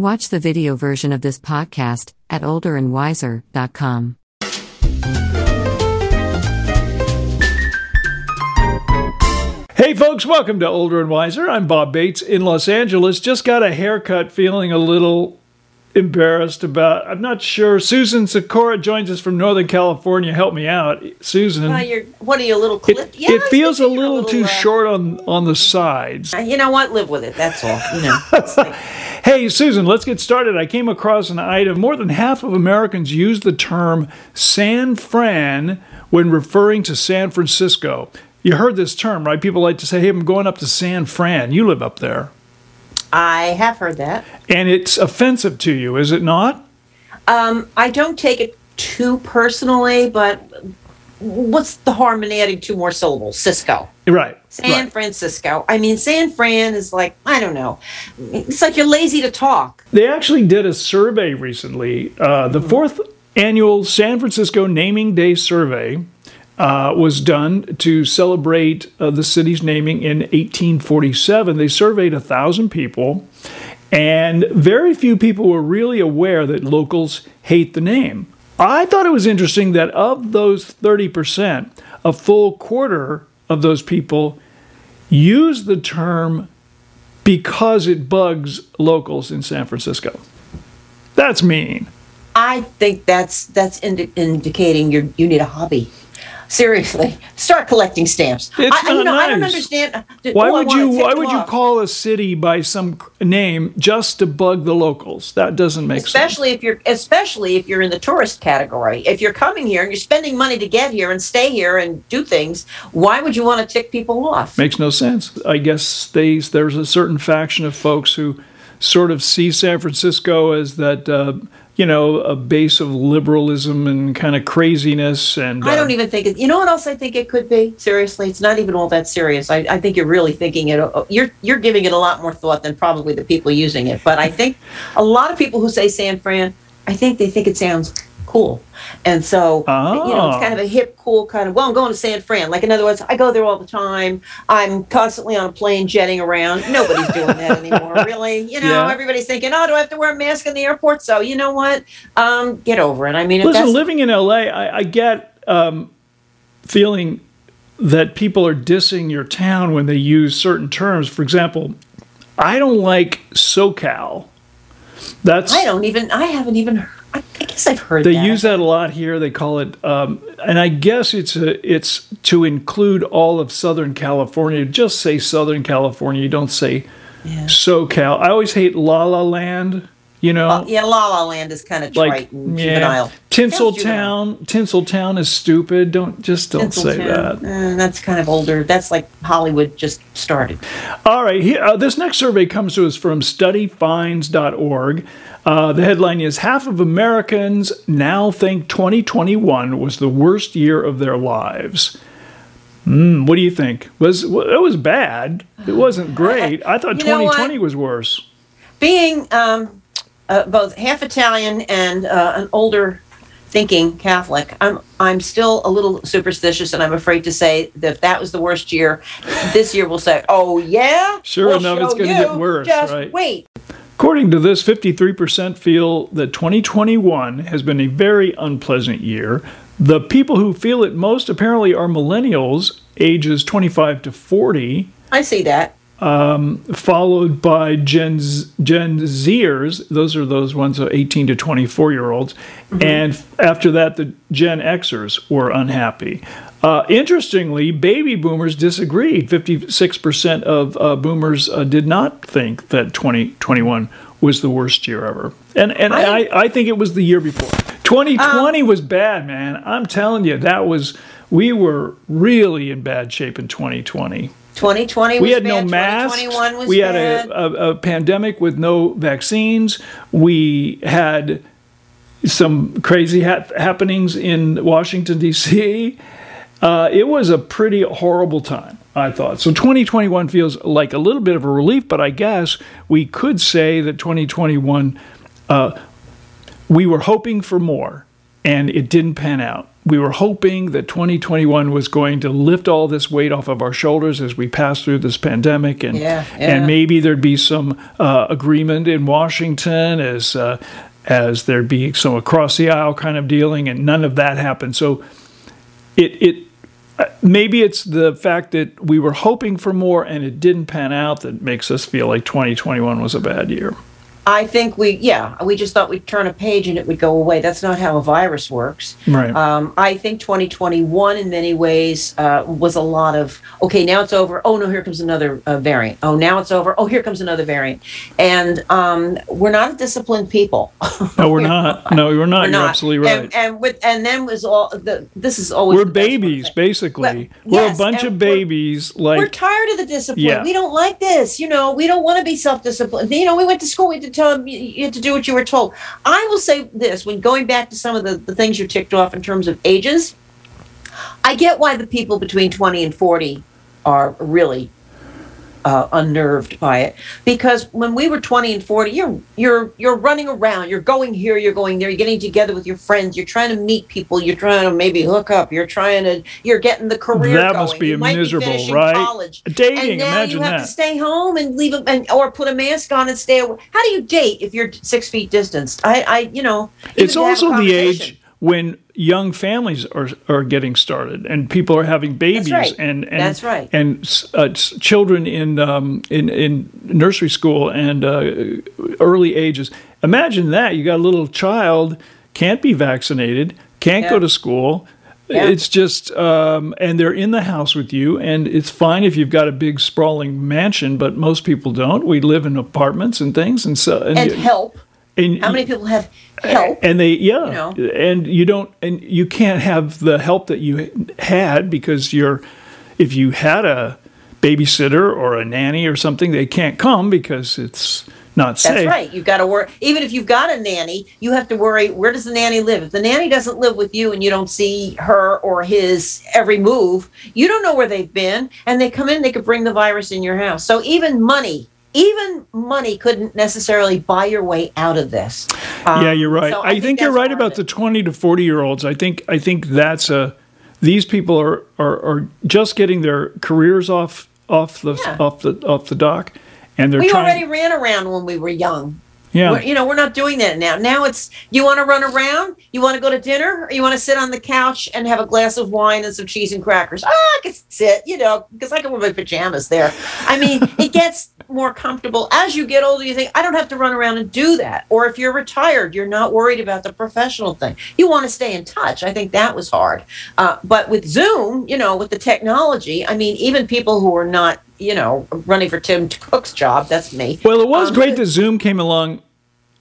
Watch the video version of this podcast at olderandwiser.com. Hey folks, welcome to Older and Wiser. I'm Bob Bates in Los Angeles. Just got a haircut, feeling a little embarrassed about. I'm not sure. Susan Sikora joins us from Northern California. Help me out, Susan. Well, you're, what are you, a little clip? it, it feels a little, too uh, short on on the sides. You know what? Live with it. That's all. You know. Like- Hey, Susan, let's get started. I came across an item. More than half of Americans use the term San Fran when referring to San Francisco. You heard this term, right? People like to say, hey, I'm going up to San Fran. You live up there. I have heard that. And it's offensive to you, is it not? Um, I don't take it too personally, but what's the harm in adding two more syllables? Cisco. Right. San right. Francisco. I mean, San Fran is like, I don't know. It's like you're lazy to talk. They actually did a survey recently. Uh, the fourth annual San Francisco Naming Day survey uh, was done to celebrate uh, the city's naming in 1847. They surveyed a thousand people, and very few people were really aware that locals hate the name. I thought it was interesting that of those 30%, a full quarter of those people use the term because it bugs locals in San Francisco. That's mean. I think that's that's indi- indicating you you need a hobby. Seriously, start collecting stamps. It's I, you not know, I don't nice. understand. Why Oh, would you why would you off. call a city by some name just to bug the locals? That doesn't make sense. especially if you're especially if you're in the tourist category if you're coming here and you're spending money to get here and stay here and do things why would you want to tick people off Makes no sense. I guess they there's a certain faction of folks who sort of see San Francisco as that uh, you know a base of liberalism and kind of craziness and i don't uh, even think it you know what else i think it could be? Seriously it's not even all that serious. I, I think you're really thinking it uh, you're you're giving it a lot more thought than probably the people using it. But i think a lot of people who say san fran i think they think it sounds cool and so you know it's Oh. kind of a hip cool kind of well i'm going to san fran like in other words i go there all the time i'm constantly on a plane jetting around nobody's doing that anymore really you know Yeah. everybody's thinking oh do i have to wear a mask in the airport so you know what um, get over it i mean if Listen, living in LA, I, I get um, feeling that people are dissing your town when they use certain terms. For example, I don't like SoCal. That's i don't even i haven't even heard i guess i've heard they that. use that a lot here. They call it, um, and I guess it's a, it's to include all of Southern California. Just say Southern California. You don't say Yeah. SoCal. I always hate La La Land. You know, Uh, yeah, La La Land is kind of trite like and yeah, juvenile. Feels. Tinseltown. Tinseltown is stupid. Don't just don't say that. eh, that's kind of older. That's like Hollywood just started. All right, here, uh, this next survey comes to us from studyfinds.org. Uh, the headline is Half of Americans now think 2021 was the worst year of their lives. Hmm, what do you think? Was well, It was bad. It wasn't great. I thought You 2020 was worse. Being um, uh, both half Italian and uh, an older thinking Catholic, I'm I'm still a little superstitious, and I'm afraid to say that if that was the worst year, this year we'll say, "Oh yeah, Sure we'll enough, it's gonna get worse, Just right? wait." According to this, 53% feel that 2021 has been a very unpleasant year. The people who feel it most apparently are millennials, ages 25 to 40, I see that. Followed by Gen, Gen Zers. Those are those ones, uh, 18 to 24 year olds. And after that, the Gen Xers were unhappy. Uh, interestingly, baby boomers disagreed. 56% of uh, boomers uh, did not think that 2021 was the worst year ever. And, and I, I think it was the year before. 2020 was bad, man. I'm telling you, that was, we were really in bad shape in 2020 2020 was we had bad. no masks. 2021 was we had a, a, a pandemic with no vaccines. We had some crazy hap happenings in Washington D.C. Uh, it was a pretty horrible time, I thought. So 2021 feels like a little bit of a relief, but I guess we could say that 2021 uh, we were hoping for more, and it didn't pan out. We were hoping that 2021 was going to lift all this weight off of our shoulders as we pass through this pandemic, and Yeah, yeah. and maybe there'd be some uh, agreement in Washington as uh, as there'd be some across the aisle kind of dealing, and none of that happened. So it it uh, maybe it's the fact that we were hoping for more and it didn't pan out that makes us feel like 2021 was a bad year. I think we, yeah, we just thought we'd turn a page and it would go away. That's not how a virus works. Right. Um, I think 2021, in many ways, uh, was a lot of okay. Now it's over. Oh no, here comes another uh, variant. Oh, now it's over. Oh, here comes another variant. And um, we're not a disciplined people. No, we're not. No, we're not. We're You're not. absolutely right. And, and with and then was all the. This is always we're the best one babies, basically. Well, we're yes, a bunch of we're- babies. we're tired of the discipline. Yeah. We don't like this. You know, we don't want to be self-disciplined. You know, we went to school. We to tell them you, had to do what you were told. I will say this: when going back to some of the, the things you ticked off in terms of ages, I get why the people between twenty and forty are really uh, unnerved by it because when we were 20 and 40 you're you're you're running around you're going here you're going there you're getting together with your friends you're trying to meet people you're trying to maybe hook up you're trying to you're getting the career That going. must be you miserable, be right? college Dating, and now imagine you have that. to stay home and leave a, and, or put a mask on and stay away. how do you date if you're six feet distanced i i you know it's to have a also the age when young families are are getting started and people are having babies right. and and That's right. and uh, children in um, in in nursery school and uh, early ages. Imagine that you got a little child can't be vaccinated, can't Yeah. go to school. Yeah. It's just, um, and they're in the house with you, and it's fine if you've got a big sprawling mansion, but most people don't. We live in apartments and things, and so and, and help and how many people have help and they yeah You know? and you don't and you can't have the help that you had because you're if you had a babysitter or a nanny or something they can't come because it's not That's safe right. You've got to worry. Even if you've got a nanny, you have to worry where does the nanny live? If the nanny doesn't live with you and you don't see her or his every move, you don't know where they've been. And they come in, they could bring the virus in your house. So even money, even money couldn't necessarily buy your way out of this. Um, yeah you're right so i, think, you're right about the 20 to 40 year olds i think i think that's a these people are are, are just getting their careers off off the Yeah. off the off the dock and they're We trying already ran around when we were young. yeah We're, you know, we're not doing that now. Now it's you want to run around, you want to go to dinner, or you want to sit on the couch and have a glass of wine and some cheese and crackers. Ah, I can sit, you know, because I can wear my pajamas there. I mean, it gets more comfortable as you get older. You think I don't have to run around and do that. Or if you're retired, you're not worried about the professional thing. You want to stay in touch. I think that was hard, uh, but with Zoom, you know, with the technology, I mean, even people who are not, you know, running for Tim Cook's job, that's me. well it was Um, great that zoom came along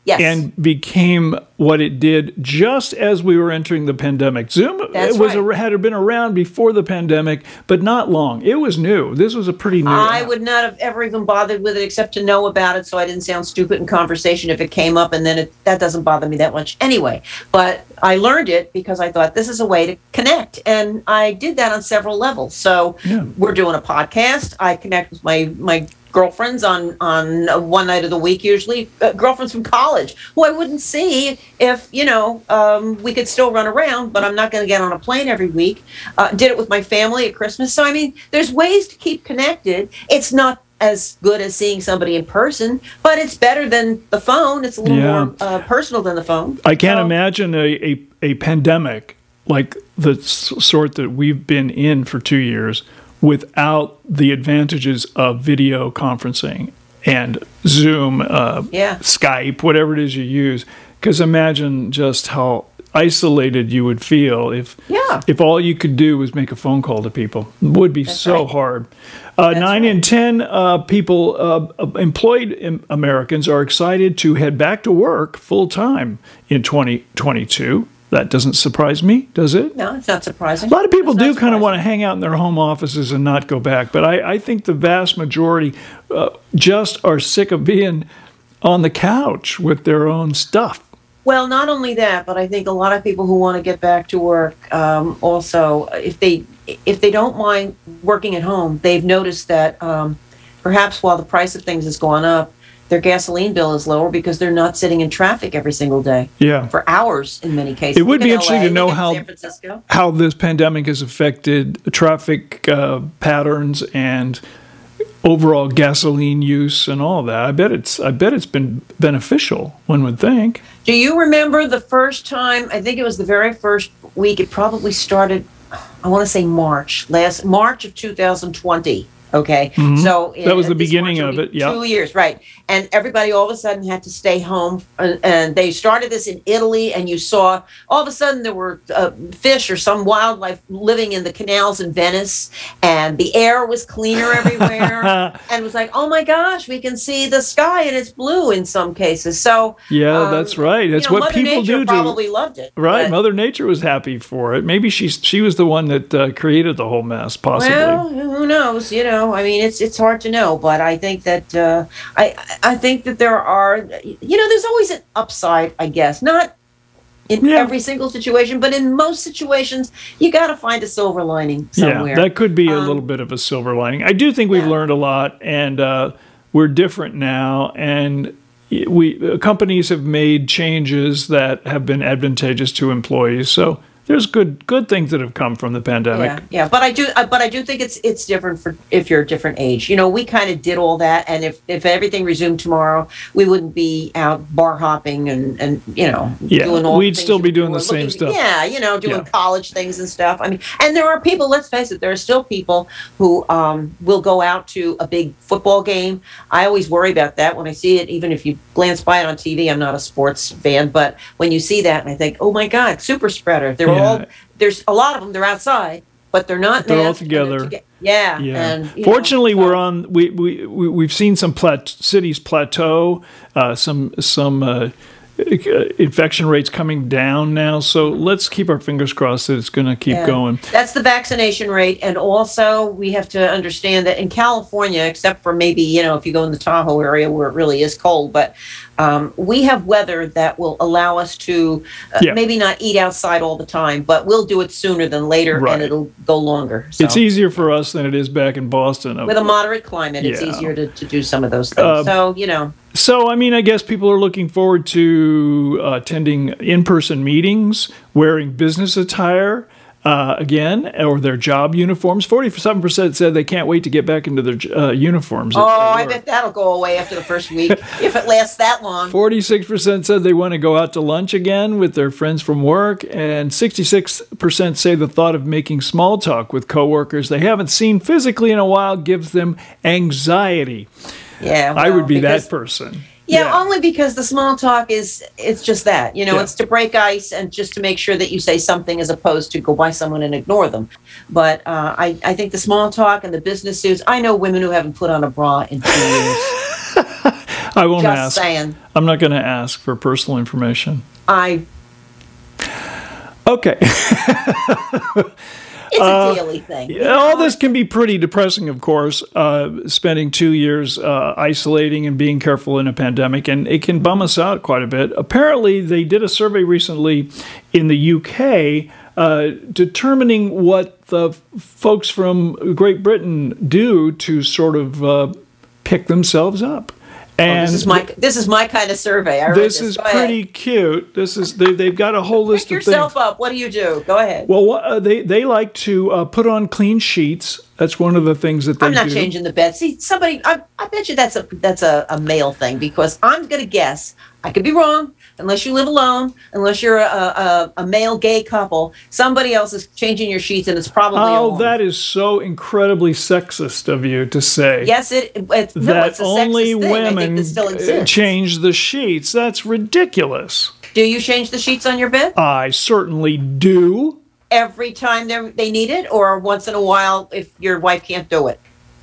Yes. and became what it did just as we were entering the pandemic. Zoom That's it was right. had been around before the pandemic, but not long. It was new. This was a pretty new. I app. would not have ever even bothered with it except to know about it so I didn't sound stupid in conversation if it came up and then it, that doesn't bother me that much anyway. But I learned it because I thought this is a way to connect and I did that on several levels. So Yeah. we're doing a podcast. I connect with my my girlfriends on on one night of the week usually uh, girlfriends from college who I wouldn't see if you know um, we could still run around but I'm not going to get on a plane every week. Uh, did it with my family at Christmas. So I mean there's ways to keep connected. It's not as good as seeing somebody in person but it's better than the phone. It's a little Yeah. more uh, personal than the phone. I can't So- imagine a, a, a pandemic like the s- sort that we've been in for two years without the advantages of video conferencing and Zoom, uh, Yeah. Skype, whatever it is you use. Because imagine just how isolated you would feel if Yeah. if all you could do was make a phone call to people. It would be so right. hard. Uh, nine in ten uh, people, uh, uh, employed Americans, are excited to head back to work full time in 2022. That doesn't surprise me, does it? no it's not surprising A lot of people It's do kind of want to hang out in their home offices and not go back, but I, I think the vast majority uh, just are sick of being on the couch with their own stuff. Well, not only that, but I think a lot of people who want to get back to work um, also, if they if they don't mind working at home, they've noticed that um, perhaps while the price of things has gone up, their gasoline bill is lower because they're not sitting in traffic every single day Yeah. for hours in many cases. It would be interesting LA, to know how- How this pandemic has affected traffic uh, patterns and overall gasoline use and all that. I bet it's I bet it's been beneficial. One would think. Do you remember the first time? I think it was the very first week. It probably started. I want to say March last March of 2020. Okay, so Mm-hmm. That was the beginning March of it, yeah. two years, right? And everybody all of a sudden had to stay home, and, and they started this in Italy. And you saw all of a sudden there were uh, fish or some wildlife living in the canals in Venice, and the air was cleaner everywhere. and it was like, oh my gosh, we can see the sky and it's blue in some cases. So Yeah, um, that's right. That's you know, what Mother people Nature do. Probably loved it, right, but- Mother Nature was happy for it. Maybe she's she was the one that uh, created the whole mess. Possibly. Well, who knows? You know, I mean, it's it's hard to know, but I think that uh, I I think that there are, you know, there's always an upside, I guess, not in Yeah. every single situation, but in most situations, you got to find a silver lining somewhere. Yeah, that could be a Um, little bit of a silver lining. I do think we've yeah. learned a lot, and uh, we're different now. And we uh, companies have made changes that have been advantageous to employees. So there's good good things that have come from the pandemic. Yeah, yeah, but I do, uh, but I do think it's it's different for if you're a different age. You know, we kind of did all that, and if if everything resumed tomorrow, we wouldn't be out bar hopping and and you know Yeah, doing all. we'd still be doing the or same looking- stuff. Yeah, you know, doing Yeah. college things and stuff. I mean, and there are people. Let's face it, there are still people who um, will go out to a big football game. I always worry about that when I see it. Even if you glance by it on TV, I'm not a sports fan, but when you see that, and I think, oh my God, super spreader. They're Yeah. all there's a lot of them. They're outside, but they're not. They're all masked and they're together. toge- yeah, Yeah. And you know, Fortunately, so- we're on. We we we we've seen some plat- cities plateau. Uh, some some. Uh, infection rates coming down now so let's keep our fingers crossed that it's going to keep Yeah. going That's the vaccination rate, and also we have to understand that in California, except for maybe you know if you go in the Tahoe area where it really is cold, but um, we have weather that will allow us to uh, Yeah. maybe not eat outside all the time, but we'll do it sooner than later, Right. and it'll go longer. So. it's easier for us than it is back in boston with a moderate climate, it's easier to, to do some of those things. Uh, so you know, So, I mean, I guess people are looking forward to uh, attending in person meetings, wearing business attire uh, again, or their job uniforms. 47% said they can't wait to get back into their uh, uniforms. oh, I bet that'll go away after the first week if it lasts that long. 46% said they want to go out to lunch again with their friends from work, and 66% say the thought of making small talk with coworkers they haven't seen physically in a while gives them anxiety. Yeah, I would be that person. Yeah, only because the small talk is it's just that. You know, Yeah. it's to break ice and just to make sure that you say something as opposed to go by someone and ignore them. But uh, I, I think the small talk and the business suits, I know women who haven't put on a bra in two years. I won't just ask. saying. I'm not going to ask for personal information. I Okay. it's a daily thing. Uh, All this can be pretty depressing, of course, uh, spending two years uh, isolating and being careful in a pandemic, and it can bum us out quite a bit. Apparently, they did a survey recently in the UK uh, determining what the f- folks from Great Britain do to sort of uh, pick themselves up. And Oh, this is my this is my kind of survey. This this is Go ahead. pretty cute. This is they, they've got a whole list Pick of things. yourself up. What do you do? Go ahead. Well, uh, they they like to uh, put on clean sheets. That's one of the things that they I'm not do. changing the bed. See, somebody, I, I bet you that's a that's a, a male thing because I'm going to guess. I could be wrong. Unless you live alone, unless you're a, a, a male gay couple, somebody else is changing your sheets, and it's probably Oh, that is so incredibly sexist of you to say. yes, it. It's, no, that it's a only sexist thing. I think women that still uh, change the sheets. That's ridiculous. Do you change the sheets on your bed I certainly do. every time they need it, or once in a while if your wife can't do it?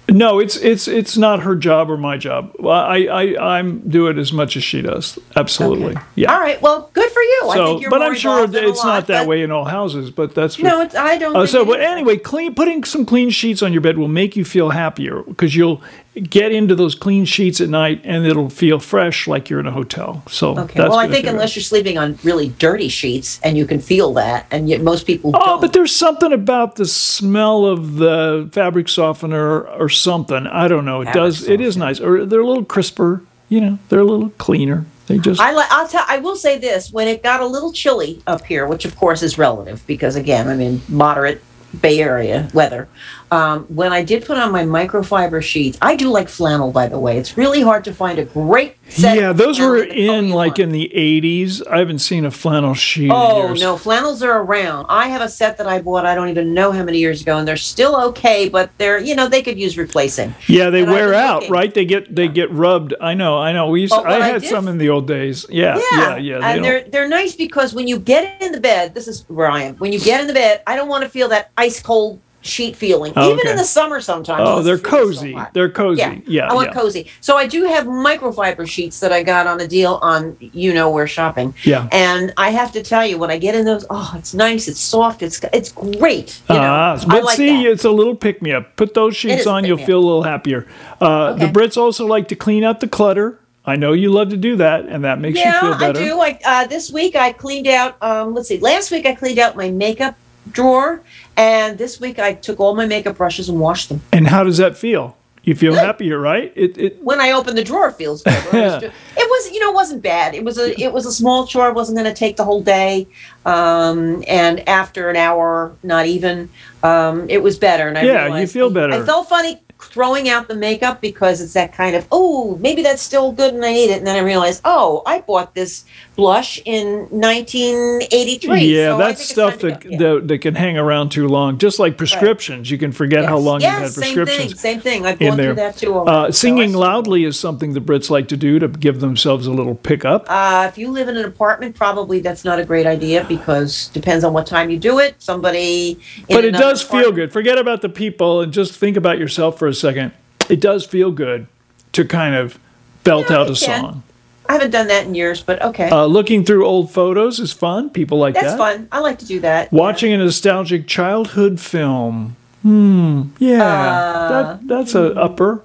No, it's it's it's not her job or my job. I I I'm do it as much as she does. Absolutely. Yeah. All right. Well, good for you. I So, think you're but I'm sure involved in a it's lot, not that way in all houses. But that's No, it's, I don't. Uh, so, but anyway, clean putting some clean sheets on your bed will make you feel happier because you'll get into those clean sheets at night and it'll feel fresh like you're in a hotel. So, Okay. Well, I think unless you're sleeping on really dirty sheets and you can feel that, and yet most people Oh, don't. but there's something about the smell of the fabric softener or something. I don't know. It Fabric does. It is nice, or they're a little crisper. you know, they're a little cleaner. They just I li- I'll tell. I will say this: when it got a little chilly up here, which of course is relative because again, I'm in moderate Bay Area weather. Um, when I did put on my microfiber sheets, I do like flannel, by the way. It's really hard to find a great set. yeah, those were in the color in you like in the 80s. I haven't seen a flannel sheet in Oh no, flannels are around. I have a set that I bought. I don't even know how many years ago, and they're still okay, but they're you know they could use replacing. Yeah, they And wear out, right? They get they get rubbed. I know, I know. We used I what I had did- some in the old days. Yeah, yeah, yeah. they and they're they're nice because when you get in the bed, this is where I am. When you get in the bed, I don't want to feel that ice cold sheet feeling. Oh, Even okay. in the summer, sometimes. oh, they're really so cozy. they're cozy. Yeah, Yeah, I want yeah. cozy. So I do have microfiber sheets that I got on a deal on you know where shopping. Yeah. And I have to tell you, when I get in those, oh, it's nice, it's soft, it's it's great. You know, Ah, I but like see, that. it's a little pick me up. Put those sheets on, you'll feel a little happier. Uh, The Brits also like to clean out the clutter. I know you love to do that, and that makes you feel better. yeah, I do. Like uh, this week, I cleaned out. Um, let's see. Last week, I cleaned out my makeup drawer, and this week, I took all my makeup brushes and washed them. And how does that feel? You feel happier, right? It, it When I open the drawer, it feels good. When was Yeah. it was, you know, it wasn't bad. It was a, it was a small chore. It wasn't going to take the whole day. Um, and after an hour, not even, um, it was better. And I Yeah, you feel better. I felt funny throwing out the makeup because it's that kind of oh maybe that's still good and I need it and then I realize oh I bought this blush in 1983 yeah, so that's stuff that. Yeah. that that can hang around too long. Just like prescriptions, you can forget how long yes, you've had prescriptions same thing same thing I've gone there. through that too Uh. So singing I loudly is something the Brits like to do to give themselves a little pickup. Uh, if you live in an apartment, probably that's not a great idea because depends on what time you do it. Somebody, in but it does feel good. Forget about the people and just think about yourself for a second. It does feel good to kind of belt Yeah, out a can. song. I haven't done that in years, but okay, Uh, looking through old photos is fun. People like that's that. That's fun. I like to do that. Watching a nostalgic childhood film. Hmm. Yeah. Uh, that that's a upper,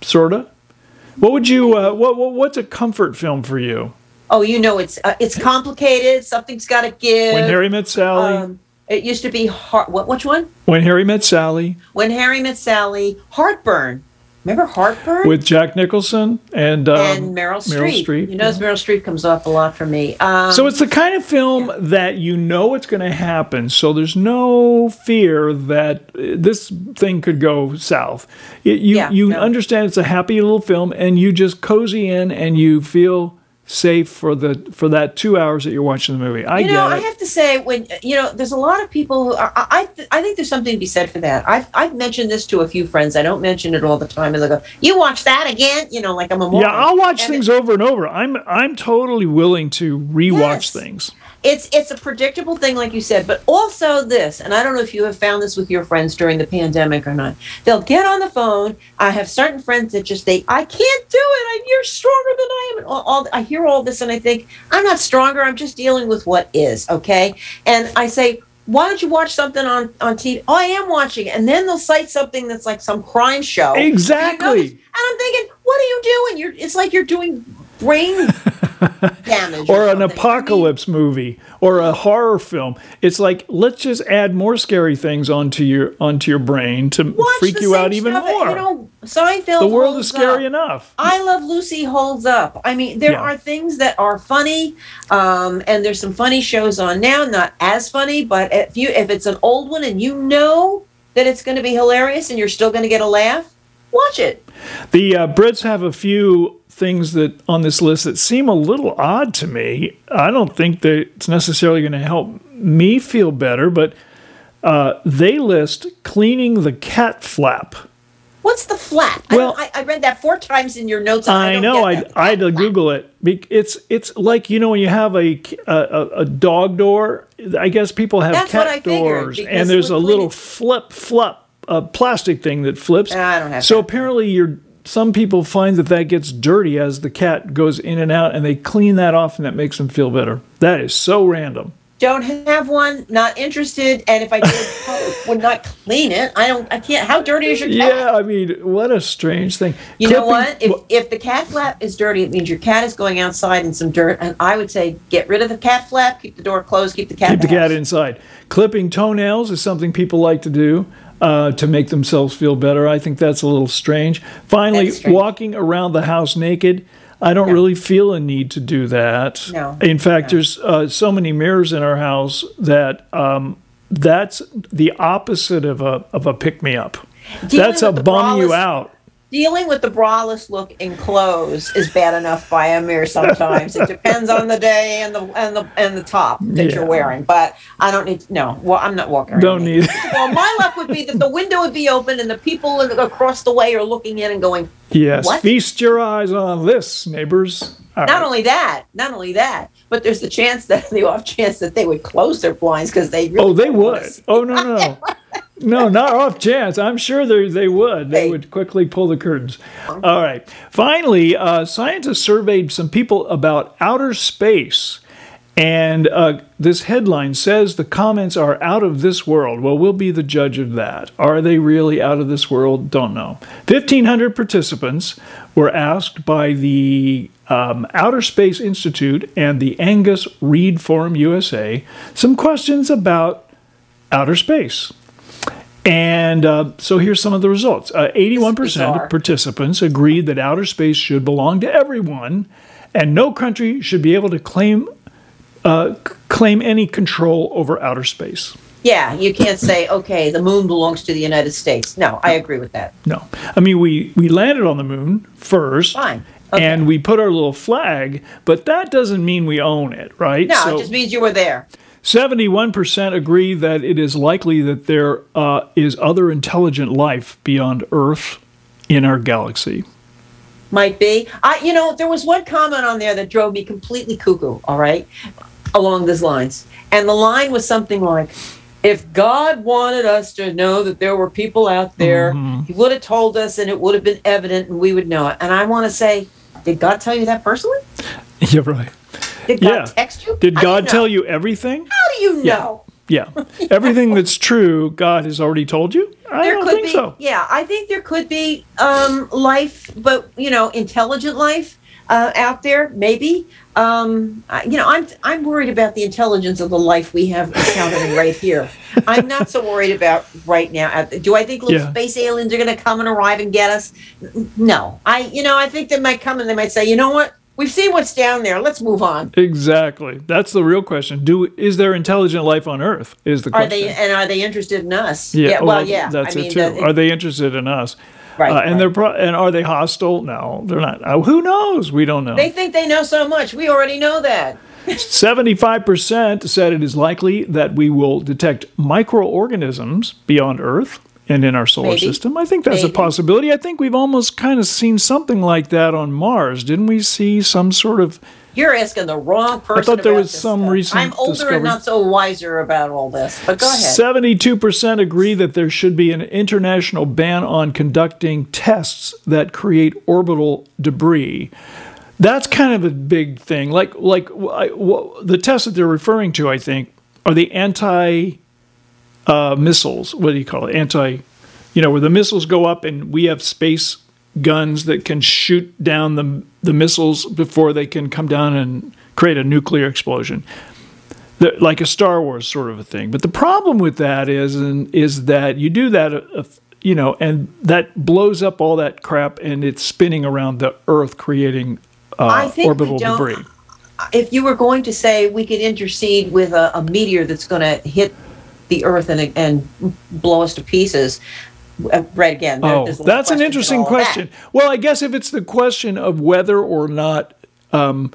sorta. What would you? Uh, what, what what's a comfort film for you? Oh, you know, it's uh, it's complicated. Something's got to give. When Harry Met Sally. Um, it used to be heart. What? Which one? when Harry Met Sally When Harry Met Sally. Heartburn. Remember Heartburn? with Jack Nicholson and um, and Meryl Streep. Streep, You notice Meryl Streep comes up a lot for me. Um, So it's the kind of film that you know it's going to happen, so there's no fear that uh, this thing could go south. It, you Yeah, you no. understand it's a happy little film, and you just cozy in, and you feel safe for the for that two hours that you're watching the movie. I you know, I have to say, when you know, there's a lot of people who are, I, I, th- I think there's something to be said for that. I've, I've mentioned this to a few friends. I don't mention it all the time, and they go, "You watch that again?" You know, like I'm a moron. yeah, I'll watch And things over and over. I'm I'm totally willing to rewatch Yes. things. It's it's a predictable thing, like you said, but also this, and I don't know if you have found this with your friends during the pandemic or not. They'll get on the phone. I have certain friends that just they, I can't do it. I, you're stronger than I am. And all, all I hear all this, and I think I'm not stronger. I'm just dealing with what is. Okay, and I say. Why don't you watch something on, on TV? Oh, I am watching it. And then they'll cite something that's like some crime show. Exactly. You know, and I'm thinking, what are you doing? You're it's like you're doing brain damage. or an. I mean, apocalypse movie or a horror film. It's like let's just add more scary things onto your onto your brain to watch freak you out even stuff. more. You know, Seinfeld. the world is scary up. enough. I Love Lucy holds up. I mean, there Yeah. are things that are funny, um, and there's some funny shows on now. Not as funny, but if you if it's an old one and you know that it's going to be hilarious and you're still going to get a laugh, watch it. The uh, Brits have a few things that on this list that seem a little odd to me. I don't think that it's necessarily going to help me feel better, but uh, they list cleaning the cat flap. What's the flap? Well- I, I, I read that four times in your notes. and I, know. I. I had to. Google it. It's it's like you know when you have a a, a dog door. I guess people have That's cat I figured, doors, and there's a little flip flip a plastic thing that flips. I don't have So that. apparently, you're some people find that that gets dirty as the cat goes in and out, and they clean that off, and that makes them feel better. That is so random. Don't have one. Not interested. And if I did, would not clean it. I don't. I can't. How dirty is your cat? Yeah, I mean, what a strange thing. You know what? If if the cat flap is dirty, it means your cat is going outside in some dirt. And I would say get rid of the cat flap, keep the door closed, keep the cat. keep the in cat inside. Clipping toenails is something people like to do uh, to make themselves feel better. I think that's a little strange. Finally, strange. walking around the house naked. I don't No. really feel a need to do that. No. In fact, No. there's uh, so many mirrors in our house that um, that's the opposite of a of a pick me up. That's a bum you out. Dealing with the braless look in clothes is bad enough by a mirror sometimes. it depends on the day and the and the and the top that Yeah. you're wearing. But I don't need no. Well, I'm not walking around. Don't need. Well, my luck would be that the window would be open and the people across the way are looking in and going. Yes, What? feast your eyes on this, neighbors. All Not right. only that, not only that, but there's the chance that the off chance that they would close their blinds because they really Oh, they would. Oh no, no, no, not off chance. I'm sure they they would. They would quickly pull the curtains. All right. Finally, uh, scientists surveyed some people about outer space, and uh, this headline says the comments are out of this world. Well, we'll be the judge of that. Are they really out of this world? Don't know. 1,500 participants were asked by the um, Outer Space Institute and the Angus Reid Forum USA some questions about outer space. And uh, so here's some of the results. Uh, 81% of participants agreed that outer space should belong to everyone, and no country should be able to claim uh, c- claim any control over outer space. Yeah, you can't say okay, the moon belongs to the United States. No, I agree with that. No, I mean we we landed on the moon first, Fine. Okay. and we put our little flag, but that doesn't mean we own it, right? No, So- it just means you were there. 71% agree that it is likely that there uh, is other intelligent life beyond Earth in our galaxy. Might be. I, you know, there was one comment on there that drove me completely cuckoo. All right, along these lines, and the line was something like, "If God wanted us to know that there were people out there, Mm-hmm. He would have told us, and it would have been evident, and we would know it." And I want to say, did God tell you that personally? Yeah, right. Did God Yeah. text you? Did God tell you everything? How do you know? Yeah. Everything that's true, God has already told you? I there don't think be so. yeah i think there could be um life but you know intelligent life uh, out there maybe um I, you know i'm i'm worried about the intelligence of the life we have encountering right here i'm not so worried about right now do i think little Yeah. space aliens are going to come and arrive and get us no i you know i think they might come and they might say you know what we've seen what's down there let's move on Exactly. That's the real question. Do is there intelligent life on Earth? Is the question. are they and are they interested in us yeah, well, yeah That's i mean it too. are they interested in us? right, Uh, and right. they're pro- and are they hostile? No, they're not. Uh, who knows? We don't know. they think they know so much we already know that 75% said it is likely that we will detect microorganisms beyond Earth and in our solar Maybe. system. I think that's a possibility. I think we've almost kind of seen something like that on Mars. Didn't we see some sort of You're asking the wrong person. I thought there was some stuff. recent I'm older discovery. and not so wiser about all this. But go ahead. 72% agree that there should be an international ban on conducting tests that create orbital debris. That's kind of a big thing. Like, like I- the tests that they're referring to, I think, are the anti uh, missiles. What do you call it? Anti, you know, where the missiles go up and we have space guns that can shoot down the the missiles before they can come down and create a nuclear explosion the, like a Star Wars sort of a thing. But the problem with that is, and is that you do that, uh, uh, you know, and that blows up all that crap, and it's spinning around the Earth, creating uh, orbital debris. if you were going to say we could intercede with a, a meteor that's going to hit the Earth and and blow us to pieces, uh, right again. Oh, there's a lot of that's an interesting of that. question. Well, I guess if it's the question of whether or not, um,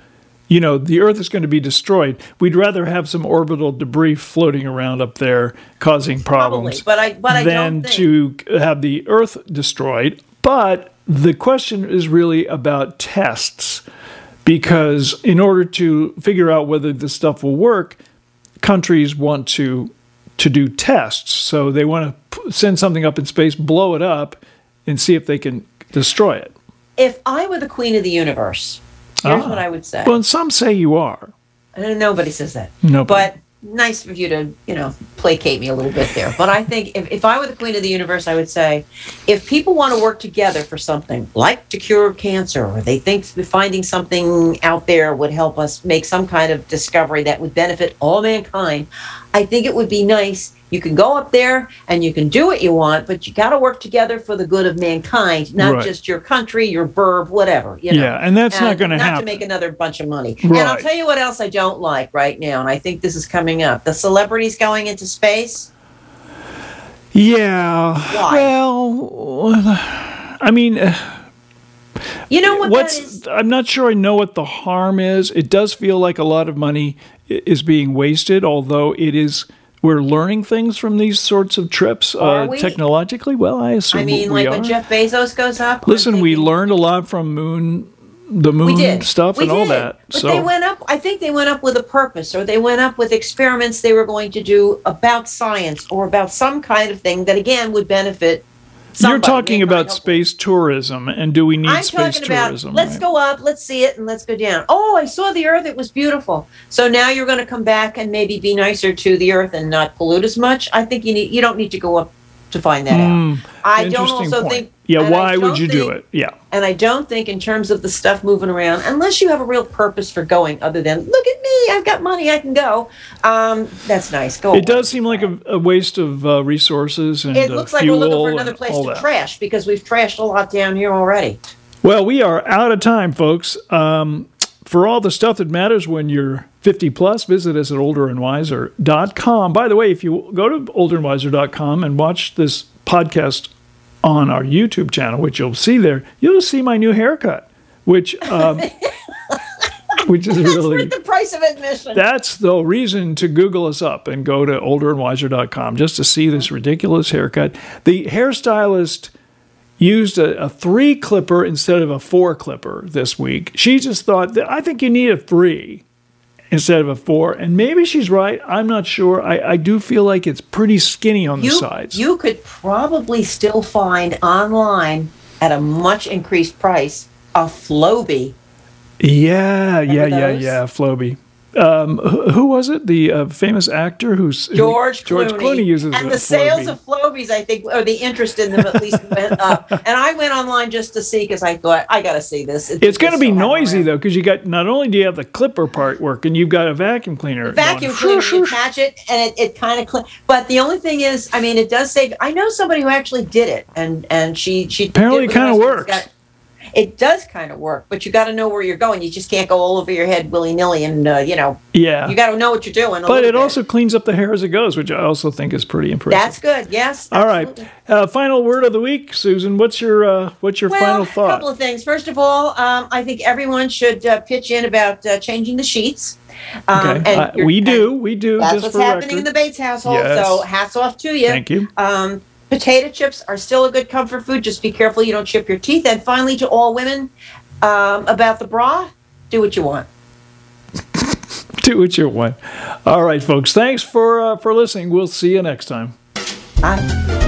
you know, the Earth is going to be destroyed, we'd rather have some orbital debris floating around up there causing problems. Probably, but I but I than don't think to have the Earth destroyed. But the question is really about tests, because in order to figure out whether this stuff will work, countries want to to do tests. So they want to p- send something up in space, blow it up, and see if they can destroy it. if I were the queen of the universe, here's Ah. what I would say. Well, and some say you are. Uh, Nobody says that. Nobody. But nice of you to, you know, placate me a little bit there. But I think if, if I were the queen of the universe, I would say if people want to work together for something like to cure cancer, or they think finding something out there would help us make some kind of discovery that would benefit all mankind, I think it would be nice You can go up there and you can do what you want, but you got to work together for the good of mankind, not Right. just your country, your burb, whatever. You know? Yeah, and that's not gonna happen. Not to make another bunch of money. And I'll tell you what else I don't like right now, and I think this is coming up: the celebrities going into space. Yeah. Why? Well, I mean, uh, You know what what's is? I'm not sure I know what the harm is. It does feel like a lot of money is being wasted, although it is we're learning things from these sorts of trips uh, we? technologically. Well, I assume I mean, we like are. when Jeff Bezos goes up. Listen, we learned a lot from moon, the moon did stuff We and all that. But so they went up. I think they went up with a purpose, or they went up with experiments they were going to do about science or about some kind of thing that again would benefit. You're talking about space tourism, and do we need I'm space talking about tourism? let's right? go up, let's see it, and let's go down. Oh, I saw the Earth; it was beautiful. So now you're going to come back and maybe be nicer to the Earth and not pollute as much. I think you need you don't need to go up to find that out. I don't Hmm. Also point. think. Yeah, why would you do it? Yeah. And I don't think, in terms of the stuff moving around, unless you have a real purpose for going, other than look at me, I've got money, I can go. Um, that's nice. Go. It away. does seem like a, a waste of uh, resources and It uh, looks like we're looking fuel for another place to that. trash because we've trashed a lot down here already. Well, we are out of time, folks. Um, for all the stuff that matters when you're 50 plus, visit us at olderandwiser.com. By the way, if you go to olderandwiser.com and watch this podcast on our YouTube channel, which you'll see there, you'll see my new haircut, which um, which is really Worth the price of admission. that's the reason to Google us up and go to olderandwiser.com just to see this ridiculous haircut. The hairstylist used a, a three clipper instead of a four clipper this week. She just thought that I think you need a three instead of a four. And maybe she's right. I'm not sure. I, I do feel like it's pretty skinny on the sides. you could probably still find online at a much increased price a Flowbee. yeah, yeah, Remember yeah, those? yeah. Flowbee. Um, who, who was it? The uh, famous actor who's who- George Clooney. George Clooney uses and the sales of Flowbees, I think, or the interest in them at least went up. And I went online just to see because I thought I got to see this. It's going to be so noisy though, because you got not only do you have the clipper part working, you've got a vacuum cleaner. vacuum going, cleaner, you catch it, and it, it kind of clean. But the only thing is, I mean, it does save. I know somebody who actually did it, and and she she Apparently it the rest of works. got- It does kind of work, but you got to know where you're going. You just can't go all over your head willy nilly, and uh, you know Yeah, you got to know what you're doing. but it bit. also cleans up the hair as it goes, which I also think is pretty impressive. that's good. Yes. all right. absolutely. Uh, final word of the week, Susan. What's your uh, what's your Well, final thought? a couple of things. First of all, um, I think everyone should uh, pitch in about uh, changing the sheets. Um, okay, and we do, we do. That's what's happening in the Bates household. Yes. So hats off to you. Thank you. Um, potato chips are still a good comfort food. Just be careful you don't chip your teeth. And finally, to all women, um, about the bra, do what you want. Do what you want. All right, folks. Thanks for uh, for listening. We'll see you next time. Bye.